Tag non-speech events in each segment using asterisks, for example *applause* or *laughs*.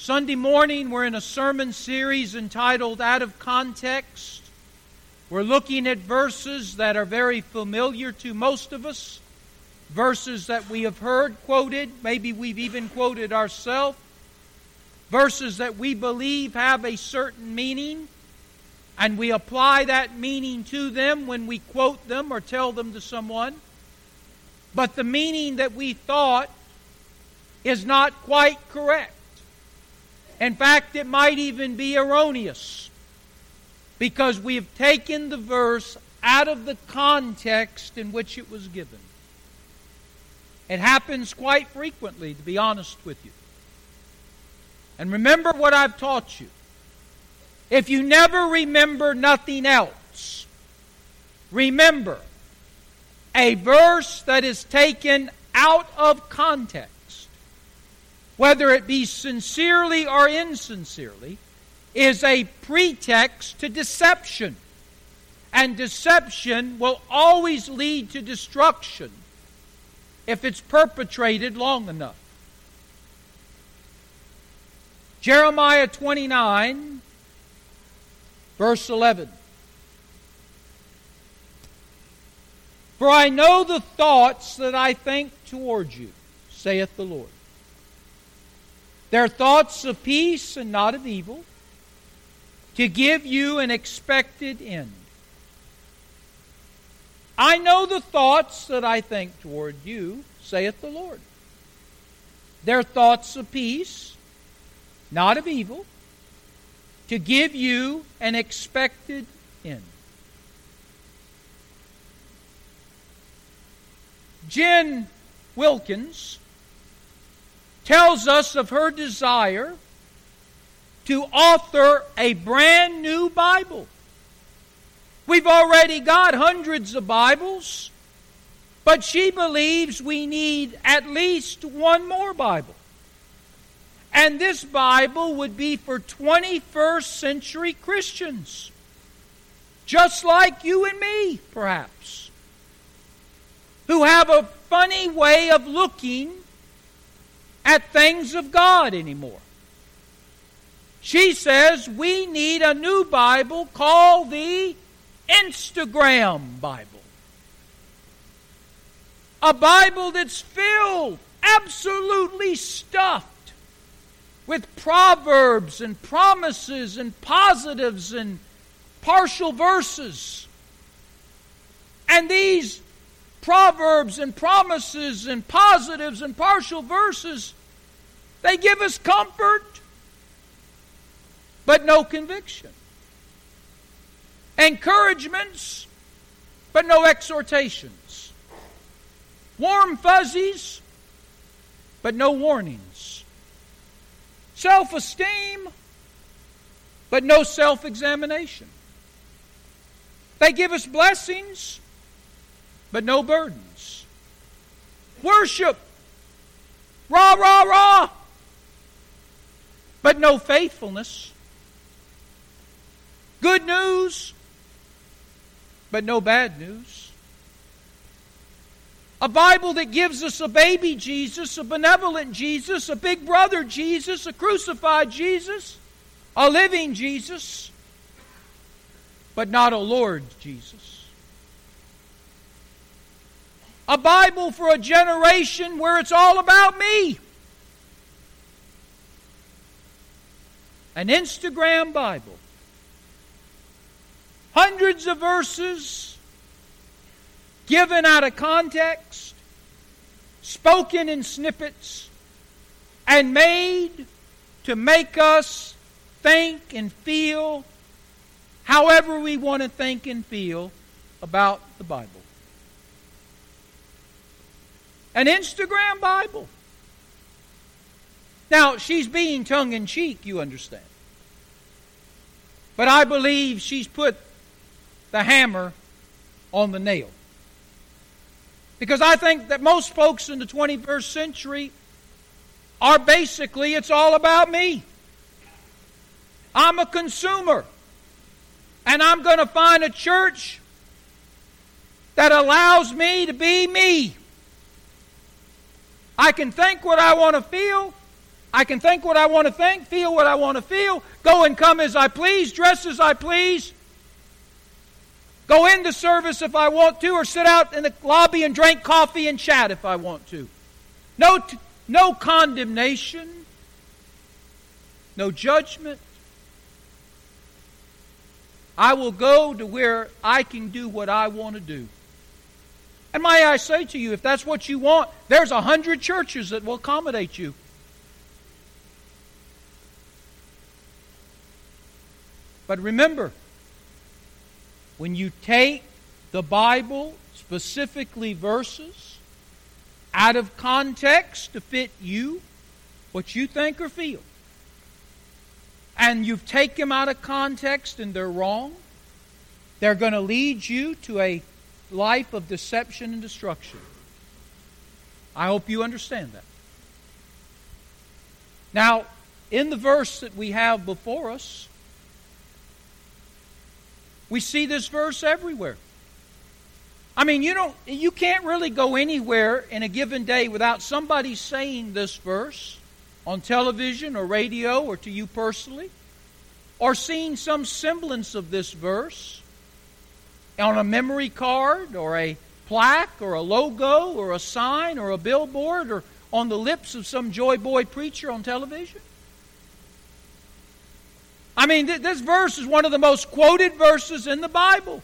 Sunday morning, we're in a sermon series entitled Out of Context. We're looking at verses that are very familiar to most of us, verses that we have heard quoted, maybe we've even quoted ourselves, verses that we believe have a certain meaning, and we apply that meaning to them when we quote them or tell them to someone. But the meaning that we thought is not quite correct. In fact, it might even be erroneous because we have taken the verse out of the context in which it was given. It happens quite frequently, to be honest with you. And remember what I've taught you. If you never remember nothing else, remember a verse that is taken out of context whether it be sincerely or insincerely, is a pretext to deception. And deception will always lead to destruction if it's perpetrated long enough. Jeremiah 29, verse 11. For I know the thoughts that I think toward you, saith the Lord their thoughts of peace and not of evil, to give you an expected end. I know the thoughts that I think toward you, saith the Lord. Their thoughts of peace, not of evil, to give you an expected end. Jen Wilkins tells us of her desire to author a brand new Bible. We've already got hundreds of Bibles, but she believes we need at least one more Bible. And this Bible would be for 21st century Christians, just like you and me, perhaps, who have a funny way of looking at things of God anymore. She says we need a new Bible called the Instagram Bible. A Bible that's filled, absolutely stuffed with proverbs and promises and positives and partial verses. And these proverbs and promises and positives and partial verses they give us comfort, but no conviction. Encouragements, but no exhortations. Warm fuzzies, but no warnings. Self esteem, but no self examination. They give us blessings, but no burdens. Worship, rah, rah, rah, but no faithfulness. Good news, but no bad news. A Bible that gives us a baby Jesus, a benevolent Jesus, a big brother Jesus, a crucified Jesus, a living Jesus, but not a Lord Jesus. A Bible for a generation where it's all about me. an Instagram Bible. Hundreds of verses given out of context, spoken in snippets, and made to make us think and feel however we want to think and feel about the Bible. An Instagram Bible. Now, she's being tongue in cheek, you understand. But I believe she's put the hammer on the nail. Because I think that most folks in the 21st century are basically, it's all about me. I'm a consumer. And I'm going to find a church that allows me to be me. I can think what I want to feel, I can think what I want to think, feel what I want to feel, go and come as I please, dress as I please, go into service if I want to, or sit out in the lobby and drink coffee and chat if I want to. No, t- no condemnation, no judgment. I will go to where I can do what I want to do. And may I say to you, if that's what you want, there's a hundred churches that will accommodate you. But remember, when you take the Bible, specifically verses, out of context to fit you, what you think or feel, and you've taken them out of context and they're wrong, they're going to lead you to a life of deception and destruction. I hope you understand that. Now, in the verse that we have before us, we see this verse everywhere. I mean, you don't you can't really go anywhere in a given day without somebody saying this verse on television or radio or to you personally or seeing some semblance of this verse on a memory card or a plaque or a logo or a sign or a billboard or on the lips of some joy boy preacher on television. I mean, th- this verse is one of the most quoted verses in the Bible.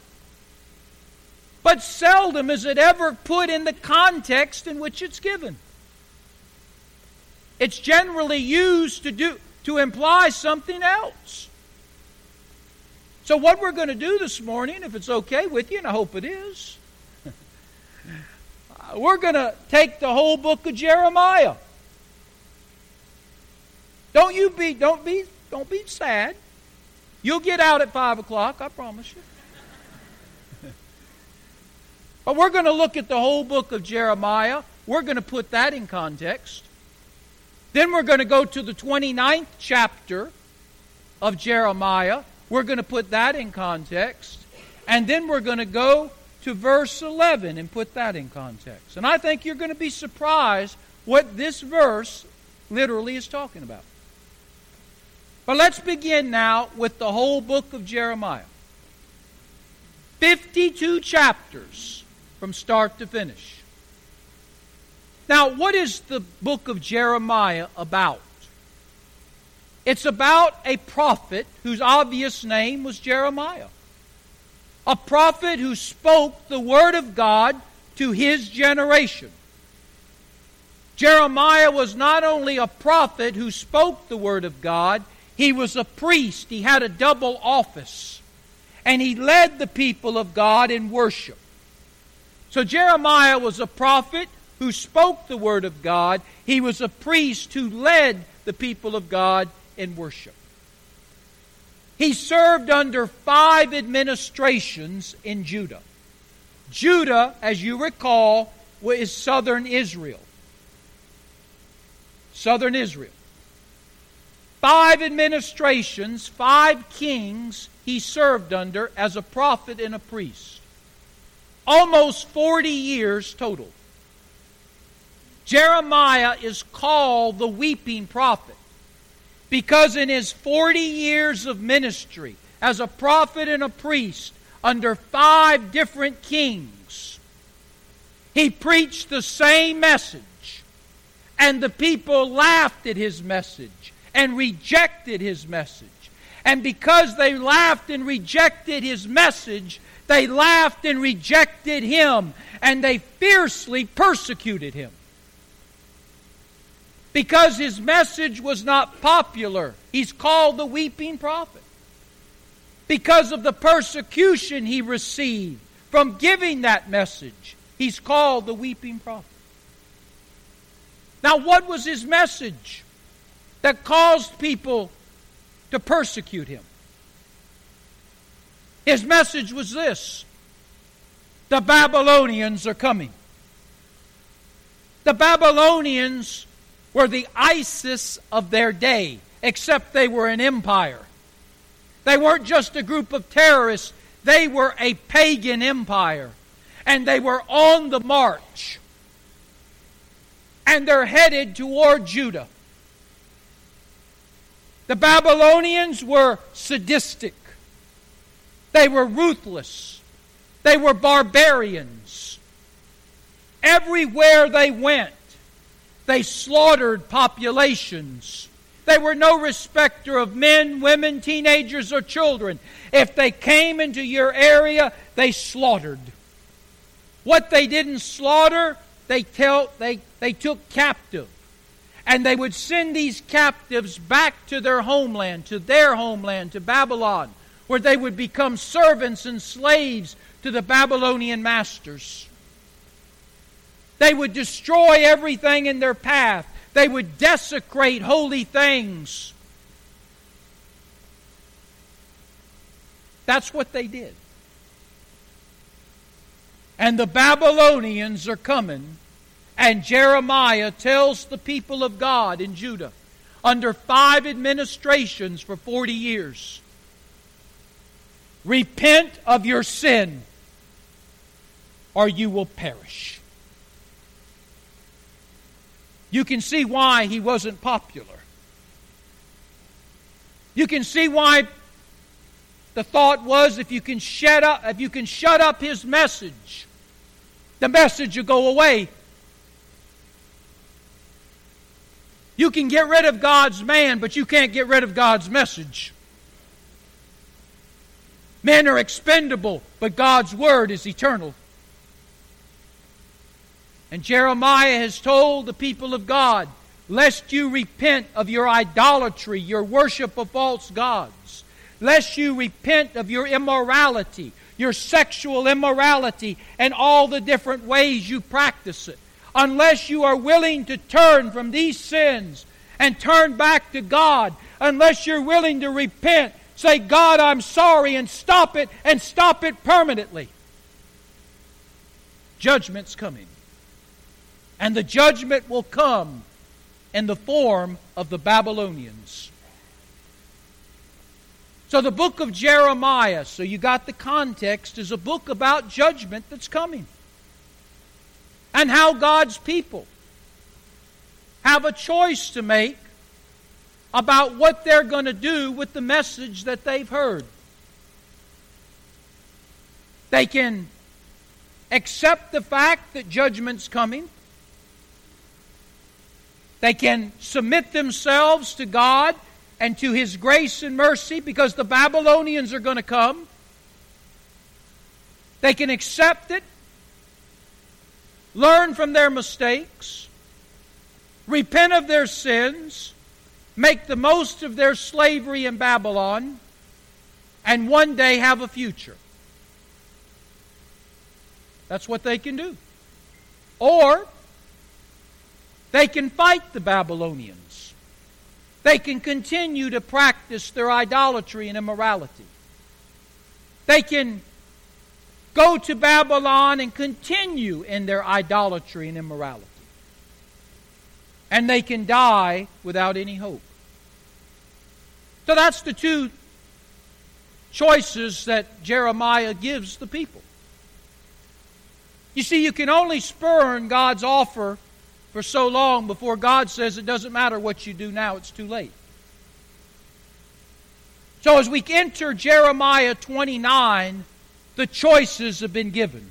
But seldom is it ever put in the context in which it's given. It's generally used to do to imply something else. So what we're going to do this morning, if it's okay with you, and I hope it is, *laughs* we're going to take the whole book of Jeremiah. Don't you be don't be don't be sad. You'll get out at 5 o'clock, I promise you. *laughs* but we're going to look at the whole book of Jeremiah. We're going to put that in context. Then we're going to go to the 29th chapter of Jeremiah. We're going to put that in context. And then we're going to go to verse 11 and put that in context. And I think you're going to be surprised what this verse literally is talking about. But let's begin now with the whole book of Jeremiah 52 chapters from start to finish. Now, what is the book of Jeremiah about? It's about a prophet whose obvious name was Jeremiah. A prophet who spoke the word of God to his generation. Jeremiah was not only a prophet who spoke the word of God, he was a priest, he had a double office, and he led the people of God in worship. So Jeremiah was a prophet who spoke the word of God, he was a priest who led the people of God in worship. He served under five administrations in Judah. Judah, as you recall, is southern Israel. Southern Israel five administrations, five kings he served under as a prophet and a priest. Almost 40 years total. Jeremiah is called the weeping prophet because in his 40 years of ministry as a prophet and a priest under five different kings, he preached the same message, and the people laughed at his message and rejected his message. And because they laughed and rejected his message, they laughed and rejected him, and they fiercely persecuted him. Because his message was not popular, he's called the weeping prophet. Because of the persecution he received from giving that message, he's called the weeping prophet. Now, what was his message? that caused people to persecute him. His message was this the Babylonians are coming. The Babylonians were the ISIS of their day, except they were an empire. They weren't just a group of terrorists, they were a pagan empire. And they were on the march. And they're headed toward Judah. The Babylonians were sadistic. They were ruthless. They were barbarians. Everywhere they went, they slaughtered populations. They were no respecter of men, women, teenagers, or children. If they came into your area, they slaughtered. What they didn't slaughter, they, tell, they, they took captive. And they would send these captives back to their homeland, to their homeland, to Babylon, where they would become servants and slaves to the Babylonian masters. They would destroy everything in their path. They would desecrate holy things. That's what they did. And the Babylonians are coming, and Jeremiah tells the people of God in Judah, under five administrations for 40 years, repent of your sin, or you will perish. You can see why he wasn't popular. You can see why the thought was if you can shut up if you can shut up his message, the message will go away. You can get rid of God's man, but you can't get rid of God's message. Men are expendable, but God's word is eternal. And Jeremiah has told the people of God, lest you repent of your idolatry, your worship of false gods, lest you repent of your immorality, your sexual immorality, and all the different ways you practice it. Unless you are willing to turn from these sins and turn back to God, unless you're willing to repent, say, God, I'm sorry, and stop it, and stop it permanently. Judgment's coming. And the judgment will come in the form of the Babylonians. So, the book of Jeremiah, so you got the context, is a book about judgment that's coming. And how God's people have a choice to make about what they're going to do with the message that they've heard. They can accept the fact that judgment's coming, they can submit themselves to God and to His grace and mercy because the Babylonians are going to come. They can accept it, learn from their mistakes, repent of their sins, make the most of their slavery in Babylon, and one day have a future. That's what they can do. Or they can fight the Babylonians. They can continue to practice their idolatry and immorality. They can go to Babylon and continue in their idolatry and immorality. And they can die without any hope. So that's the two choices that Jeremiah gives the people. You see, you can only spurn God's offer for so long before God says it doesn't matter what you do now, it's too late. So as we enter Jeremiah 29, the choices have been given.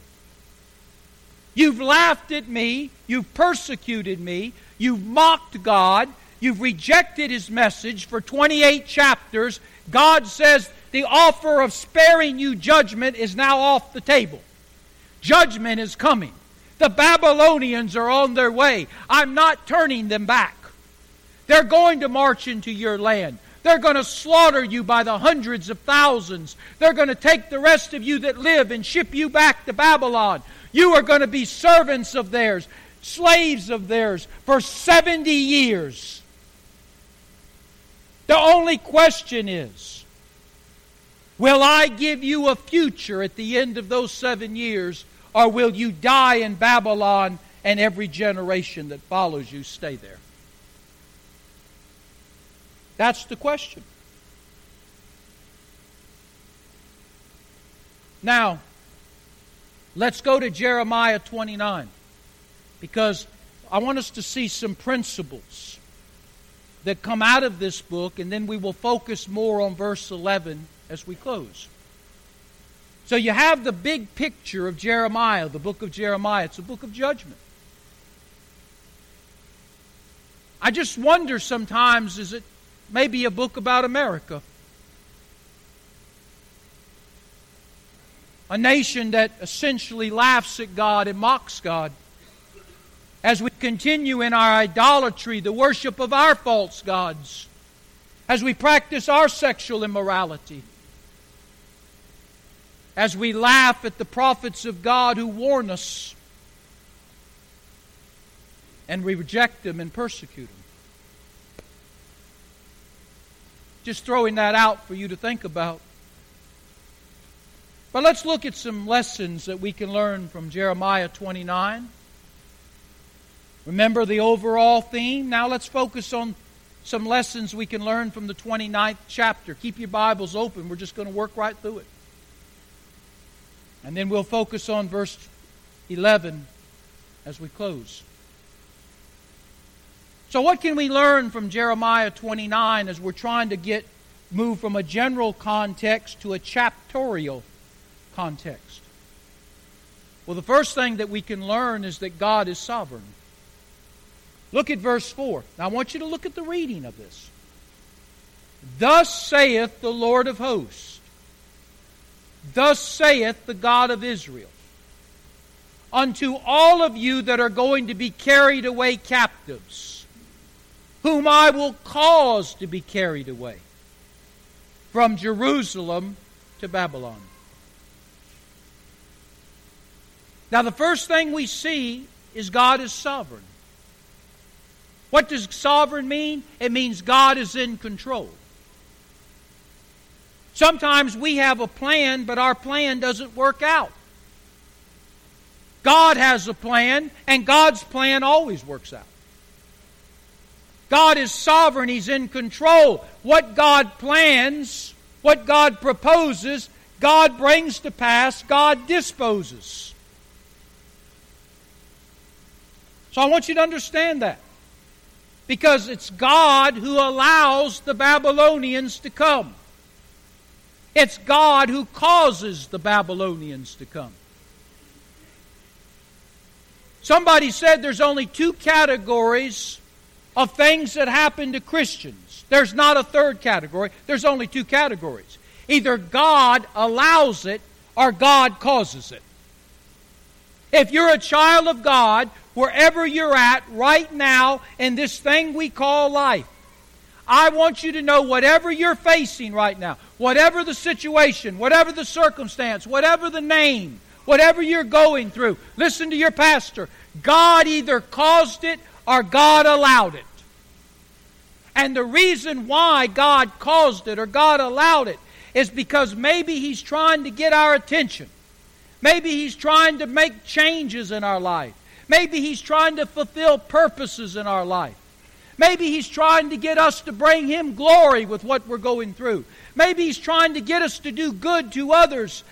You've laughed at me, you've persecuted me, you've mocked God, you've rejected His message for 28 chapters. God says the offer of sparing you judgment is now off the table. Judgment is coming. The Babylonians are on their way. I'm not turning them back. They're going to march into your land. They're going to slaughter you by the hundreds of thousands. They're going to take the rest of you that live and ship you back to Babylon. You are going to be servants of theirs, slaves of theirs for 70 years. The only question is will I give you a future at the end of those seven years, or will you die in Babylon and every generation that follows you stay there? That's the question. Now, let's go to Jeremiah 29 because I want us to see some principles that come out of this book, and then we will focus more on verse 11 as we close. So you have the big picture of Jeremiah, the book of Jeremiah. It's a book of judgment. I just wonder sometimes is it maybe a book about America? A nation that essentially laughs at God and mocks God. As we continue in our idolatry, the worship of our false gods, as we practice our sexual immorality, as we laugh at the prophets of God who warn us and we reject them and persecute them. Just throwing that out for you to think about. But let's look at some lessons that we can learn from Jeremiah 29. Remember the overall theme? Now let's focus on some lessons we can learn from the 29th chapter. Keep your Bibles open. We're just going to work right through it. And then we'll focus on verse 11 as we close. So, what can we learn from Jeremiah 29 as we're trying to get move from a general context to a chaptorial context? Well, the first thing that we can learn is that God is sovereign. Look at verse 4. Now, I want you to look at the reading of this. Thus saith the Lord of hosts, Thus saith the God of Israel, unto all of you that are going to be carried away captives whom I will cause to be carried away from Jerusalem to Babylon. Now, the first thing we see is God is sovereign. What does sovereign mean? It means God is in control. Sometimes we have a plan, but our plan doesn't work out. God has a plan, and God's plan always works out. God is sovereign, He's in control. What God plans, what God proposes, God brings to pass, God disposes. So I want you to understand that. Because it's God who allows the Babylonians to come. It's God who causes the Babylonians to come. Somebody said there's only two categories of things that happen to Christians. There's not a third category, there's only two categories. Either God allows it or God causes it. If you're a child of God, wherever you're at right now in this thing we call life, I want you to know whatever you're facing right now, whatever the situation, whatever the circumstance, whatever the name, whatever you're going through, listen to your pastor. God either caused it or God allowed it. And the reason why God caused it or God allowed it is because maybe He's trying to get our attention. Maybe He's trying to make changes in our life. Maybe He's trying to fulfill purposes in our life. Maybe He's trying to get us to bring Him glory with what we're going through. Maybe He's trying to get us to do good to others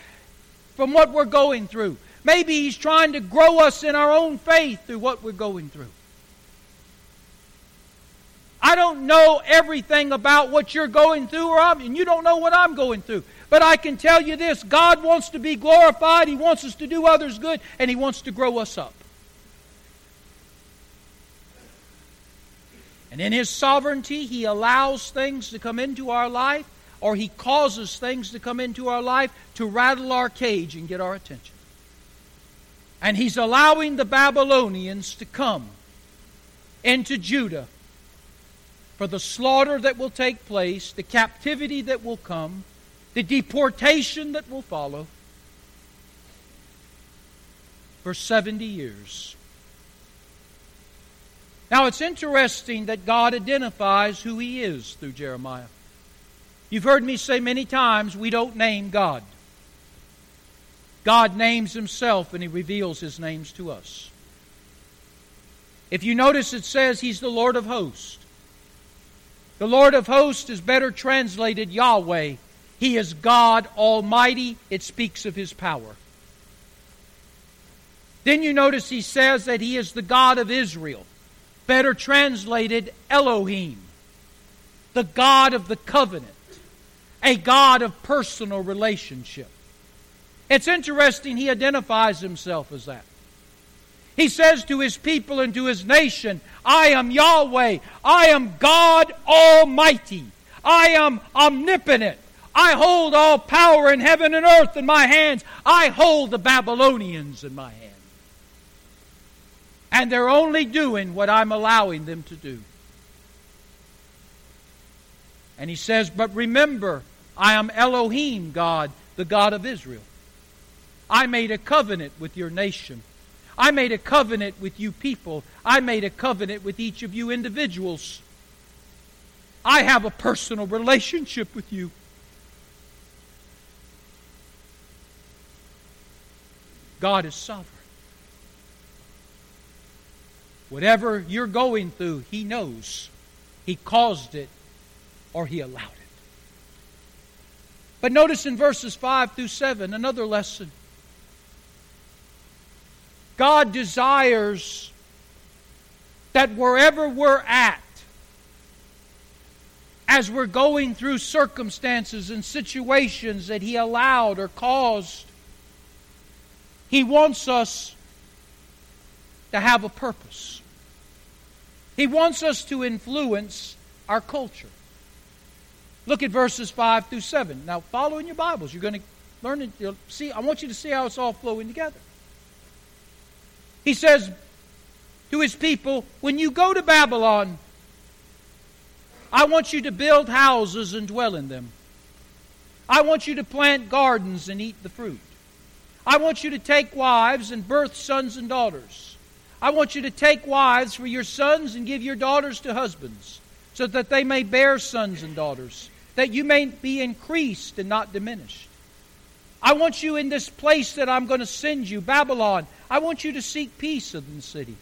from what we're going through. Maybe He's trying to grow us in our own faith through what we're going through. I don't know everything about what you're going through, or I'm, and you don't know what I'm going through. But I can tell you this God wants to be glorified, He wants us to do others good, and He wants to grow us up. And in His sovereignty, He allows things to come into our life, or He causes things to come into our life to rattle our cage and get our attention. And He's allowing the Babylonians to come into Judah for the slaughter that will take place, the captivity that will come, the deportation that will follow for 70 years. Now, it's interesting that God identifies who He is through Jeremiah. You've heard me say many times we don't name God. God names Himself and He reveals His names to us. If you notice, it says He's the Lord of hosts. The Lord of hosts is better translated Yahweh. He is God Almighty. It speaks of His power. Then you notice he says that He is the God of Israel. Better translated Elohim. the God of the covenant, a God of personal relationship. It's interesting he identifies himself as that. He says to his people and to his nation, I am Yahweh. I am God Almighty. I am omnipotent. I hold all power in heaven and earth in my hands. I hold the Babylonians in my hand. And they're only doing what I'm allowing them to do. And he says, But remember, I am Elohim, God, the God of Israel. I made a covenant with your nation. I made a covenant with you people. I made a covenant with each of you individuals. I have a personal relationship with you. God is sovereign. Whatever you're going through, He knows. He caused it or He allowed it. But notice in verses 5 through 7 another lesson. God desires that wherever we're at, as we're going through circumstances and situations that He allowed or caused, He wants us to have a purpose. He wants us to influence our culture. Look at verses 5 through 7. Now, follow in your Bibles. You're going to learn it. See, I want you to see how it's all flowing together. He says to his people, When you go to Babylon, I want you to build houses and dwell in them. I want you to plant gardens and eat the fruit. I want you to take wives and birth sons and daughters. I want you to take wives for your sons and give your daughters to husbands, so that they may bear sons and daughters, that you may be increased and not diminished. I want you in this place that I'm going to send you, Babylon. I want you to seek peace in the city.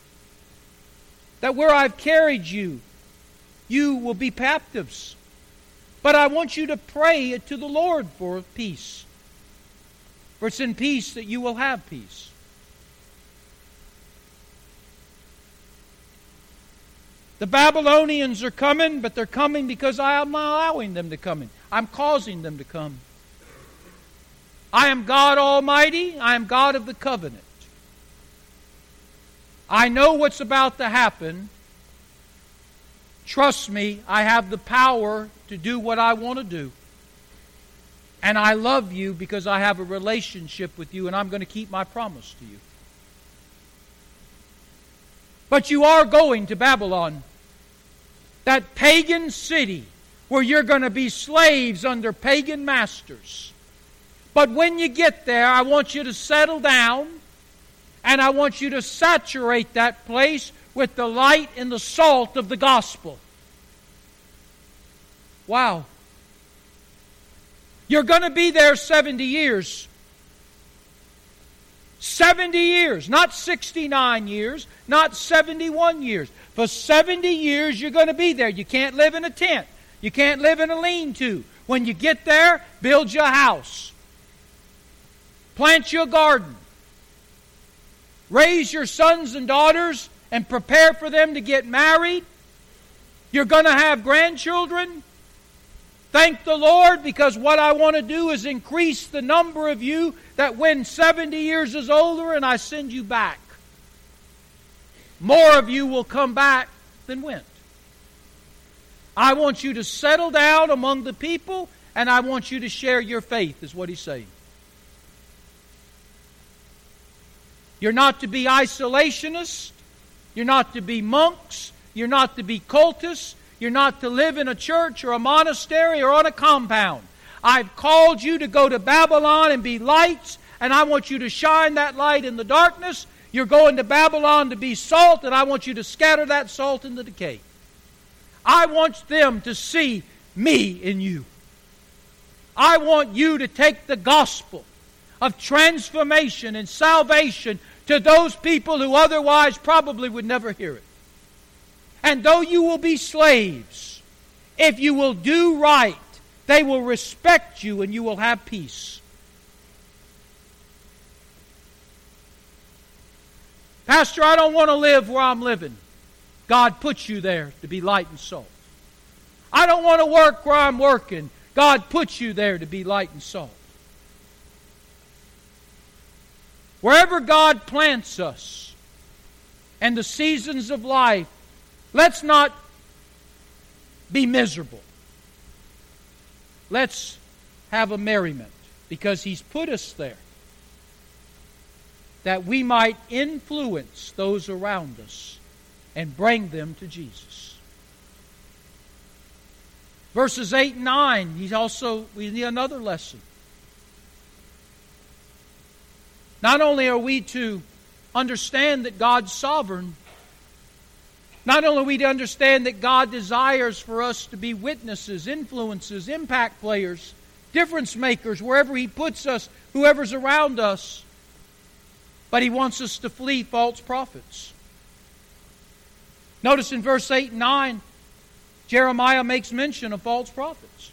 That where I've carried you, you will be captives. But I want you to pray to the Lord for peace. For it's in peace that you will have peace. The Babylonians are coming, but they're coming because I am allowing them to come in. I'm causing them to come. I am God Almighty. I am God of the covenant. I know what's about to happen. Trust me, I have the power to do what I want to do. And I love you because I have a relationship with you, and I'm going to keep my promise to you. But you are going to Babylon, that pagan city where you're going to be slaves under pagan masters. But when you get there, I want you to settle down and I want you to saturate that place with the light and the salt of the gospel. Wow. You're going to be there 70 years. 70 years, not 69 years, not 71 years. For 70 years, you're going to be there. You can't live in a tent. You can't live in a lean to. When you get there, build your house. Plant your garden. Raise your sons and daughters and prepare for them to get married. You're going to have grandchildren. Thank the Lord because what I want to do is increase the number of you that when 70 years is older and I send you back, more of you will come back than went. I want you to settle down among the people and I want you to share your faith, is what he's saying. You're not to be isolationists. You're not to be monks. You're not to be cultists. You're not to live in a church or a monastery or on a compound. I've called you to go to Babylon and be lights, and I want you to shine that light in the darkness. You're going to Babylon to be salt, and I want you to scatter that salt in the decay. I want them to see me in you. I want you to take the gospel of transformation and salvation to those people who otherwise probably would never hear it. And though you will be slaves, if you will do right, they will respect you and you will have peace. Pastor, I don't want to live where I'm living. God puts you there to be light and salt. I don't want to work where I'm working. God puts you there to be light and salt. Wherever God plants us and the seasons of life, let's not be miserable. Let's have a merriment because He's put us there that we might influence those around us and bring them to Jesus. Verses 8 and 9, he's also, we need another lesson. Not only are we to understand that God's sovereign, not only we understand that God desires for us to be witnesses, influences, impact players, difference makers wherever He puts us, whoever's around us, but He wants us to flee false prophets. Notice in verse 8 and 9, Jeremiah makes mention of false prophets.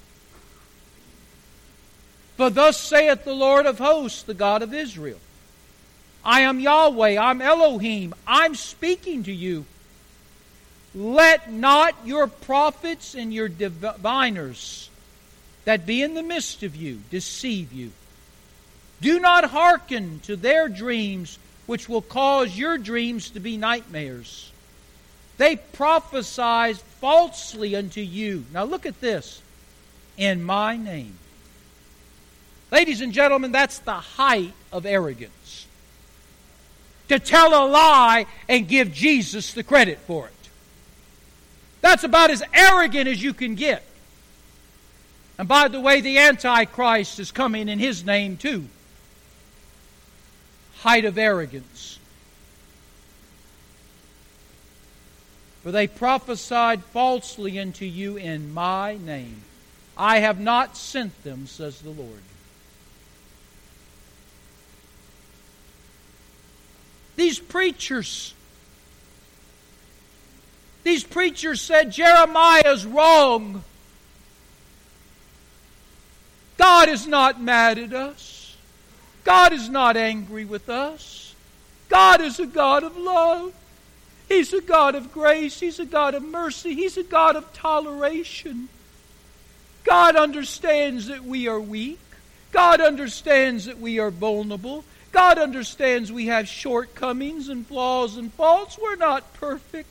For thus saith the Lord of hosts, the God of Israel I am Yahweh, I'm Elohim, I'm speaking to you. Let not your prophets and your diviners that be in the midst of you deceive you. Do not hearken to their dreams, which will cause your dreams to be nightmares. They prophesy falsely unto you. Now look at this. In my name. Ladies and gentlemen, that's the height of arrogance to tell a lie and give Jesus the credit for it. That's about as arrogant as you can get. And by the way, the Antichrist is coming in his name too. Height of arrogance. For they prophesied falsely unto you in my name. I have not sent them, says the Lord. These preachers, these preachers said Jeremiah's wrong. God is not mad at us. God is not angry with us. God is a God of love. He's a God of grace. He's a God of mercy. He's a God of toleration. God understands that we are weak. God understands that we are vulnerable. God understands we have shortcomings and flaws and faults. We're not perfect.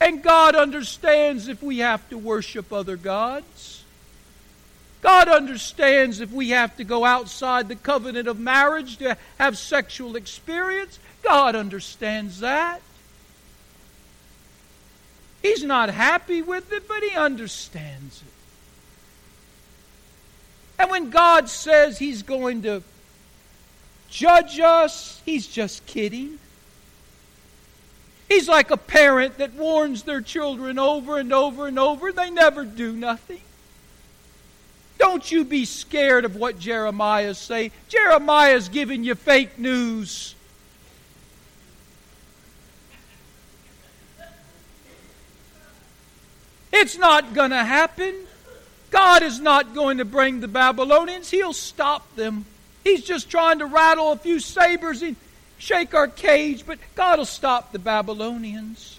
And God understands if we have to worship other gods. God understands if we have to go outside the covenant of marriage to have sexual experience. God understands that. He's not happy with it, but He understands it. And when God says He's going to judge us. He's just kidding. He's like a parent that warns their children over and over and over. They never do nothing. Don't you be scared of what Jeremiah say. Jeremiah's giving you fake news. It's not going to happen. God is not going to bring the Babylonians. He'll stop them. He's just trying to rattle a few sabers shake our cage, but God will stop the Babylonians.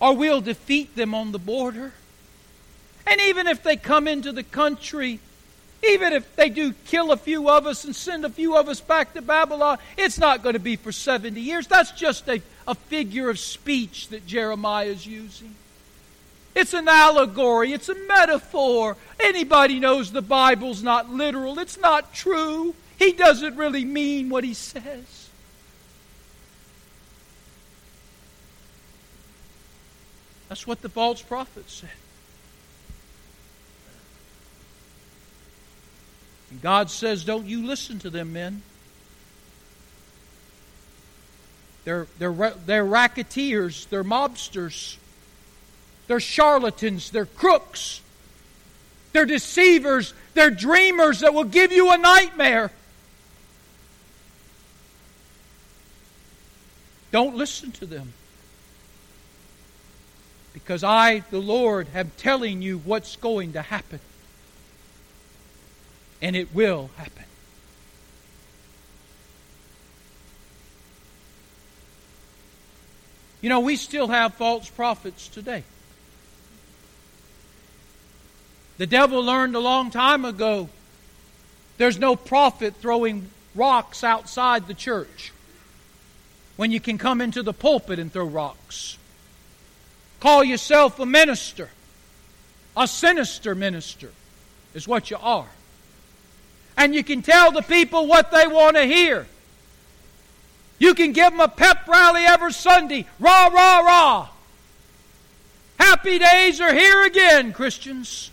Or we'll defeat them on the border. And even if they come into the country, even if they do kill a few of us and send a few of us back to Babylon, it's not going to be for 70 years. That's just a, a figure of speech that Jeremiah is using. It's an allegory, it's a metaphor. Anybody knows the Bible's not literal, it's not true. He doesn't really mean what he says. That's what the false prophet said. And God says, Don't you listen to them, men. They're, they're, they're racketeers, they're mobsters. They're charlatans. They're crooks. They're deceivers. They're dreamers that will give you a nightmare. Don't listen to them. Because I, the Lord, am telling you what's going to happen. And it will happen. You know, we still have false prophets today. The devil learned a long time ago there's no prophet throwing rocks outside the church when you can come into the pulpit and throw rocks. Call yourself a minister. A sinister minister is what you are. And you can tell the people what they want to hear. You can give them a pep rally every Sunday. Rah, rah, rah. Happy days are here again, Christians.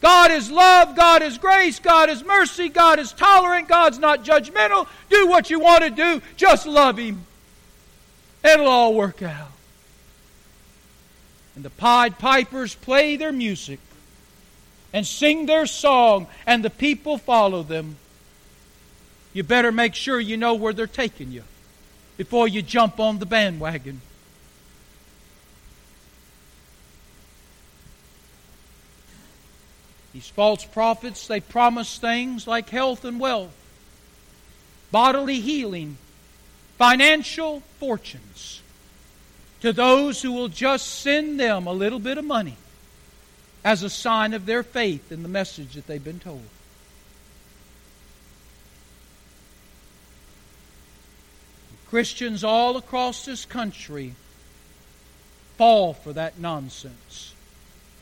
God is love, God is grace, God is mercy, God is tolerant, God's not judgmental. Do what you want to do, just love Him. It'll all work out. And the Pied Pipers play their music and sing their song, and the people follow them. You better make sure you know where they're taking you before you jump on the bandwagon. These false prophets, they promise things like health and wealth, bodily healing, financial fortunes to those who will just send them a little bit of money as a sign of their faith in the message that they've been told. Christians all across this country fall for that nonsense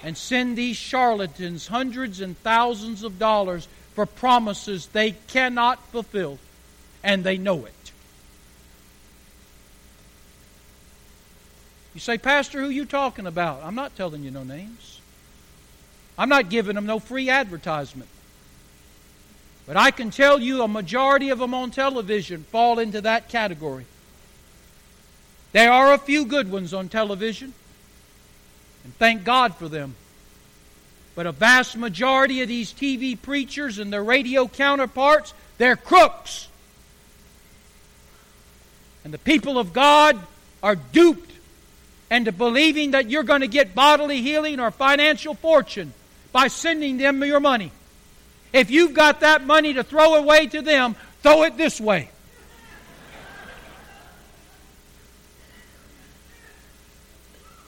and send these charlatans hundreds and thousands of dollars for promises they cannot fulfill, and they know it. You say, Pastor, who you talking about? I'm not telling you no names. I'm not giving them no free advertisement. But I can tell you a majority of them on television fall into that category. There are a few good ones on television. And thank God for them. But a vast majority of these TV preachers and their radio counterparts, they're crooks. And the people of God are duped into believing that you're going to get bodily healing or financial fortune by sending them your money. If you've got that money to throw away to them, throw it this way.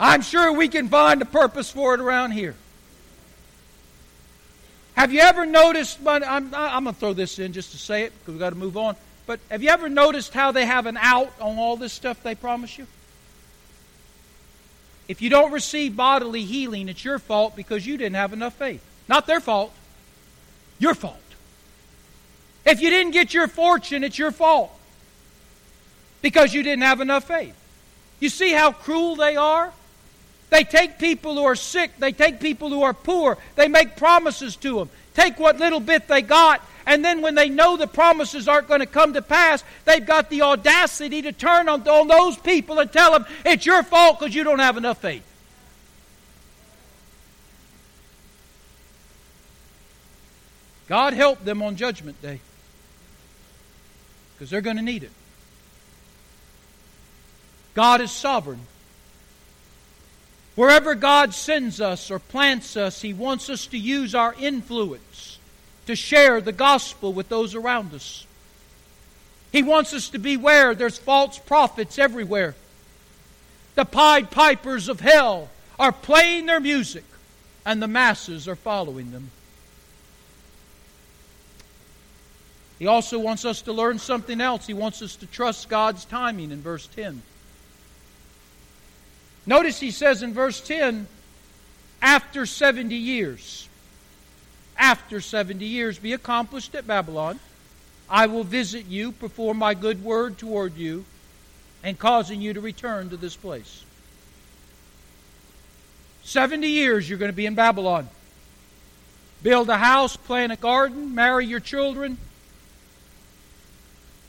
I'm sure we can find a purpose for it around here. Have you ever noticed, I'm, I'm going to throw this in just to say it because we've got to move on. But have you ever noticed how they have an out on all this stuff they promise you? If you don't receive bodily healing, it's your fault because you didn't have enough faith. Not their fault, your fault. If you didn't get your fortune, it's your fault because you didn't have enough faith. You see how cruel they are? They take people who are sick, they take people who are poor, they make promises to them. Take what little bit they got, and then when they know the promises aren't going to come to pass, they've got the audacity to turn on, on those people and tell them it's your fault because you don't have enough faith. God help them on Judgment Day because they're going to need it. God is sovereign. Wherever God sends us or plants us, He wants us to use our influence to share the gospel with those around us. He wants us to beware there's false prophets everywhere. The Pied Pipers of hell are playing their music, and the masses are following them. He also wants us to learn something else. He wants us to trust God's timing in verse 10. Notice he says in verse 10, after 70 years, after 70 years be accomplished at Babylon, I will visit you, perform my good word toward you, and causing you to return to this place. 70 years you're going to be in Babylon. Build a house, plant a garden, marry your children,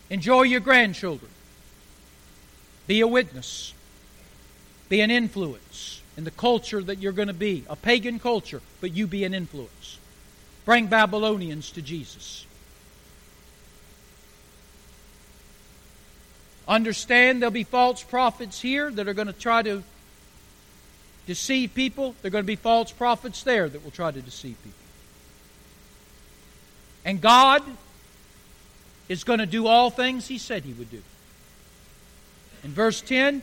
enjoy your grandchildren. Be a witness. Be an influence in the culture that you're going to be, a pagan culture, but you be an influence. Bring Babylonians to Jesus. Understand there'll be false prophets here that are going to try to deceive people. There are going to be false prophets there that will try to deceive people. And God is going to do all things He said He would do. In verse 10,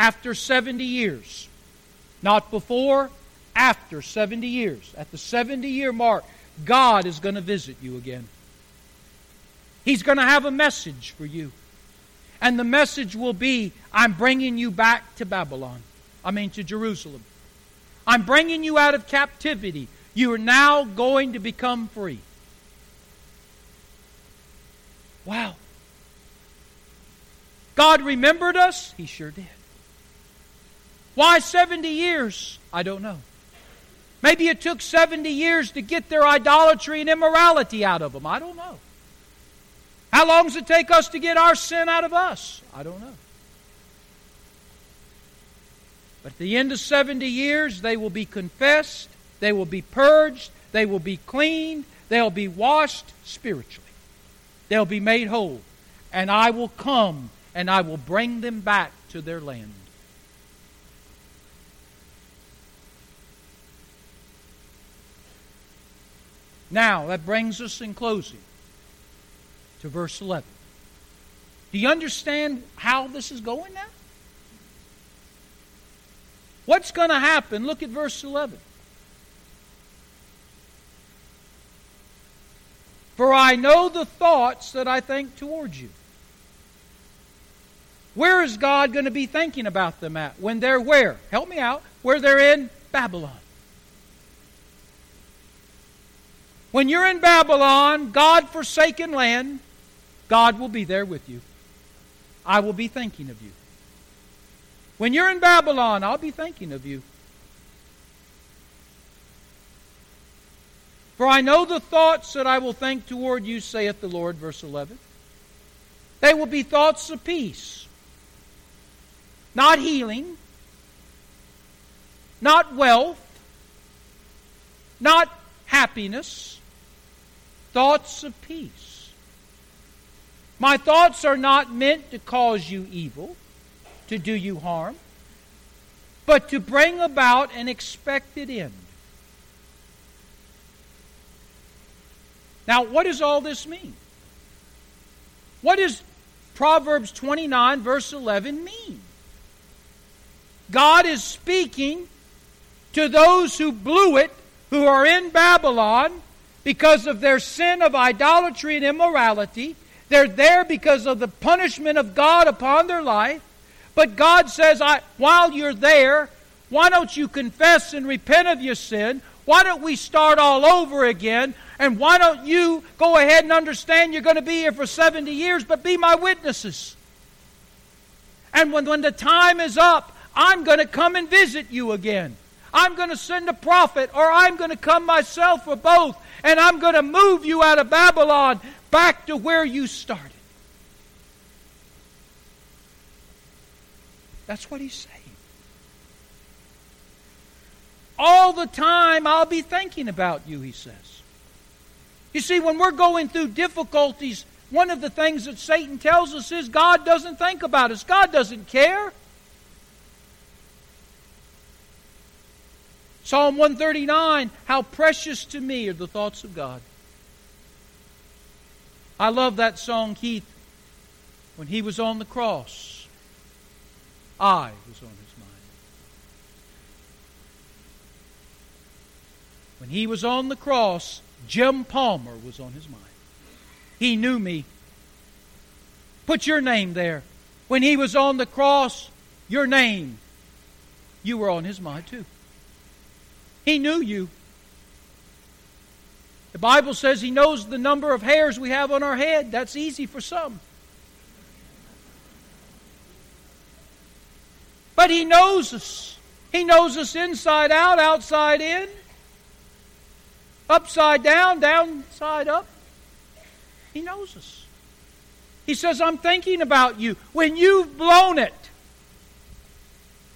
after 70 years. Not before, after 70 years, at the 70 year mark, God is going to visit you again. He's going to have a message for you. And the message will be I'm bringing you back to Babylon. I mean, to Jerusalem. I'm bringing you out of captivity. You are now going to become free. Wow. God remembered us? He sure did. Why 70 years? I don't know. Maybe it took 70 years to get their idolatry and immorality out of them. I don't know. How long does it take us to get our sin out of us? I don't know. But at the end of 70 years, they will be confessed, they will be purged, they will be cleaned, they'll be washed spiritually. They'll be made whole. And I will come and I will bring them back to their land. Now, that brings us in closing to verse 11. Do you understand how this is going now? What's going to happen? Look at verse 11. For I know the thoughts that I think towards you. Where is God going to be thinking about them at? When they're where? Help me out. Where they're in Babylon. When you're in Babylon, God forsaken land, God will be there with you. I will be thinking of you. When you're in Babylon, I'll be thinking of you. For I know the thoughts that I will think toward you, saith the Lord, verse 11. They will be thoughts of peace, not healing, not wealth, not happiness, thoughts of peace. My thoughts are not meant to cause you evil, to do you harm, but to bring about an expected end. Now, what does all this mean? What does Proverbs 29, verse 11 mean? God is speaking to those who blew it, who are in Babylon, because of their sin of idolatry and immorality. They're there because of the punishment of God upon their life. But God says, I, while you're there, why don't you confess and repent of your sin? Why don't we start all over again? And why don't you go ahead and understand you're going to be here for 70 years, but be my witnesses? And when, when the time is up, I'm going to come and visit you again. I'm going to send a prophet, or I'm going to come myself, or both and I'm going to move you out of Babylon back to where you started. That's what he's saying. All the time I'll be thinking about you, he says. You see, when we're going through difficulties, one of the things that Satan tells us is God doesn't think about us, God doesn't care. Psalm 139 How precious to me are the thoughts of God. I love that song, Keith. When he was on the cross, I was on his mind. When he was on the cross, Jim Palmer was on his mind. He knew me. Put your name there. When he was on the cross, your name, you were on his mind too. He knew you. The Bible says He knows the number of hairs we have on our head. That's easy for some. But He knows us. He knows us inside out, outside in, upside down, downside up. He knows us. He says, I'm thinking about you. When you've blown it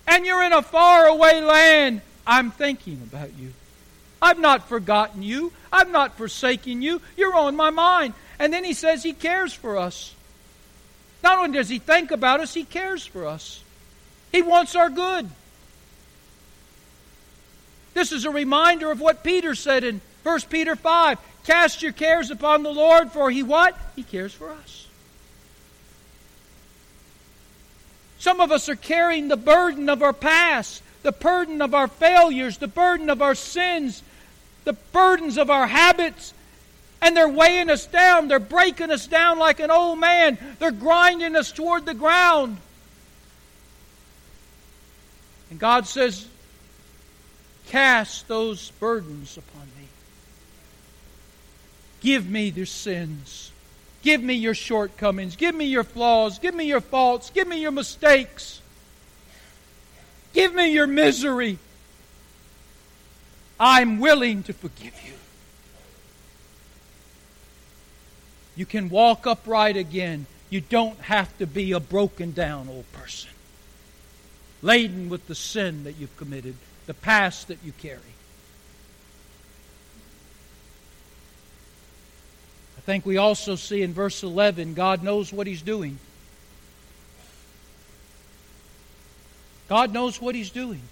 and you're in a faraway land, I'm thinking about you. I've not forgotten you. I've not forsaken you. You're on my mind. And then he says he cares for us. Not only does he think about us, he cares for us. He wants our good. This is a reminder of what Peter said in 1 Peter 5. Cast your cares upon the Lord, for he what? He cares for us. Some of us are carrying the burden of our past the burden of our failures, the burden of our sins, the burdens of our habits, and they're weighing us down. They're breaking us down like an old man. They're grinding us toward the ground. And God says, Cast those burdens upon me. Give me their sins. Give me your shortcomings. Give me your flaws. Give me your faults. Give me your mistakes. Give me your misery. I'm willing to forgive you. You can walk upright again. You don't have to be a broken down old person, laden with the sin that you've committed, the past that you carry. I think we also see in verse 11 God knows what He's doing. God knows what He's doing.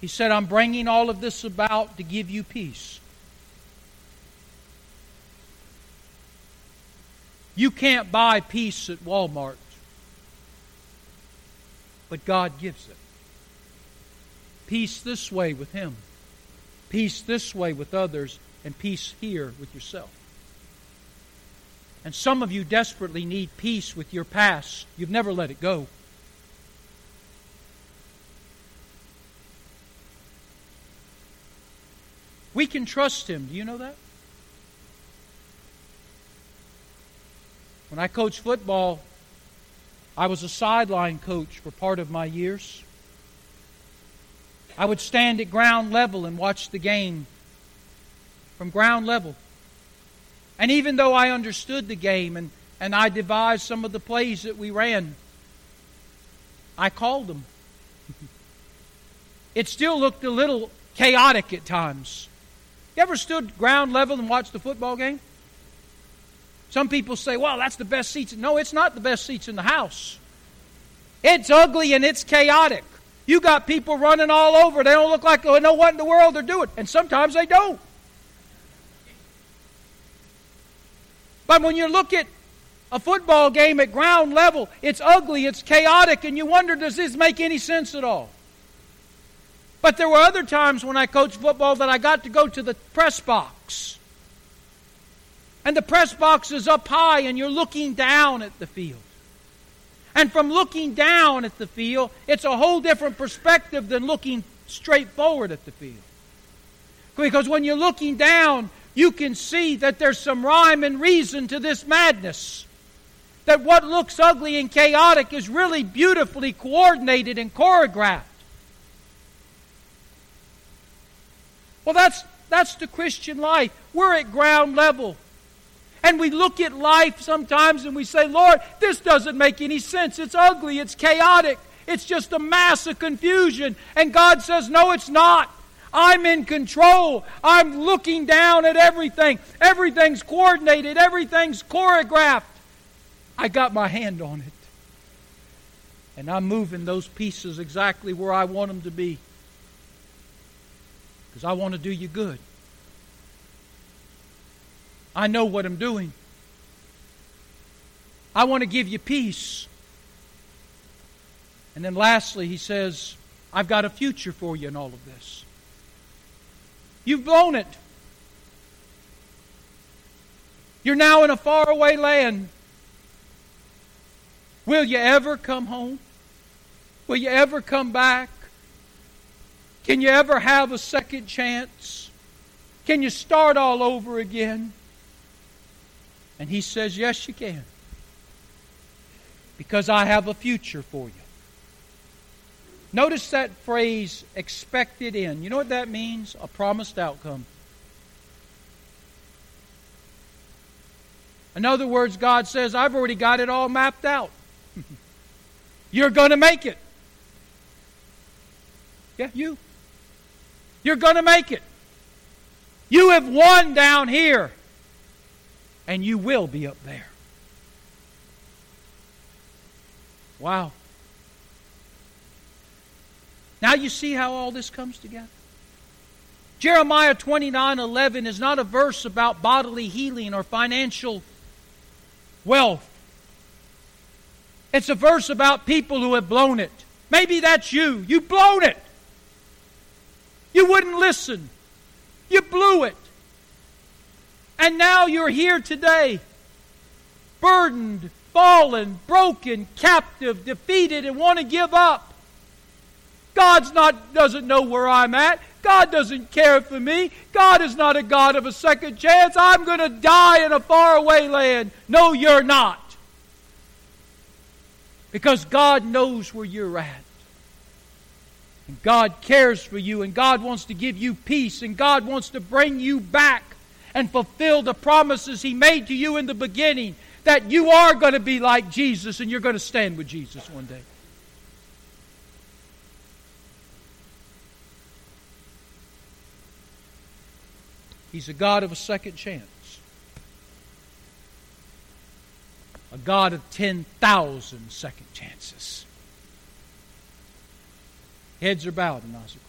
He said, I'm bringing all of this about to give you peace. You can't buy peace at Walmart, but God gives it. Peace this way with Him, peace this way with others, and peace here with yourself. And some of you desperately need peace with your past. You've never let it go. We can trust Him. Do you know that? When I coached football, I was a sideline coach for part of my years. I would stand at ground level and watch the game from ground level. And even though I understood the game and, and I devised some of the plays that we ran, I called them. *laughs* it still looked a little chaotic at times. You ever stood ground level and watched the football game? Some people say, well, that's the best seats. No, it's not the best seats in the house. It's ugly and it's chaotic. You got people running all over. They don't look like they know what in the world they're doing. And sometimes they don't. But when you look at a football game at ground level, it's ugly, it's chaotic, and you wonder, does this make any sense at all? But there were other times when I coached football that I got to go to the press box and the press box is up high, and you're looking down at the field. And from looking down at the field, it's a whole different perspective than looking straight forward at the field. Because when you're looking down, you can see that there's some rhyme and reason to this madness. That what looks ugly and chaotic is really beautifully coordinated and choreographed. Well, that's, that's the Christian life. We're at ground level. And we look at life sometimes and we say, Lord, this doesn't make any sense. It's ugly. It's chaotic. It's just a mass of confusion. And God says, No, it's not. I'm in control. I'm looking down at everything. Everything's coordinated, everything's choreographed. I got my hand on it. And I'm moving those pieces exactly where I want them to be. Because I want to do you good. I know what I'm doing. I want to give you peace. And then lastly, he says, I've got a future for you in all of this. You've blown it. You're now in a faraway land. Will you ever come home? Will you ever come back? Can you ever have a second chance? Can you start all over again? And he says, Yes, you can. Because I have a future for you. Notice that phrase, expected in. You know what that means? A promised outcome. In other words, God says, I've already got it all mapped out. *laughs* You're going to make it. Yeah, you. You're going to make it. You have won down here and you will be up there. Wow. Now you see how all this comes together? Jeremiah 29 11 is not a verse about bodily healing or financial wealth. It's a verse about people who have blown it. Maybe that's you. You've blown it. You wouldn't listen. You blew it. And now you're here today, burdened, fallen, broken, captive, defeated, and want to give up. God's not doesn't know where I'm at. God doesn't care for me. God is not a God of a second chance. I'm going to die in a faraway land. No, you're not. Because God knows where you're at. And God cares for you, and God wants to give you peace, and God wants to bring you back and fulfill the promises He made to you in the beginning that you are going to be like Jesus and you're going to stand with Jesus one day. He's a God of a second chance, a God of 10,000 second chances. Heads are bowed eyes are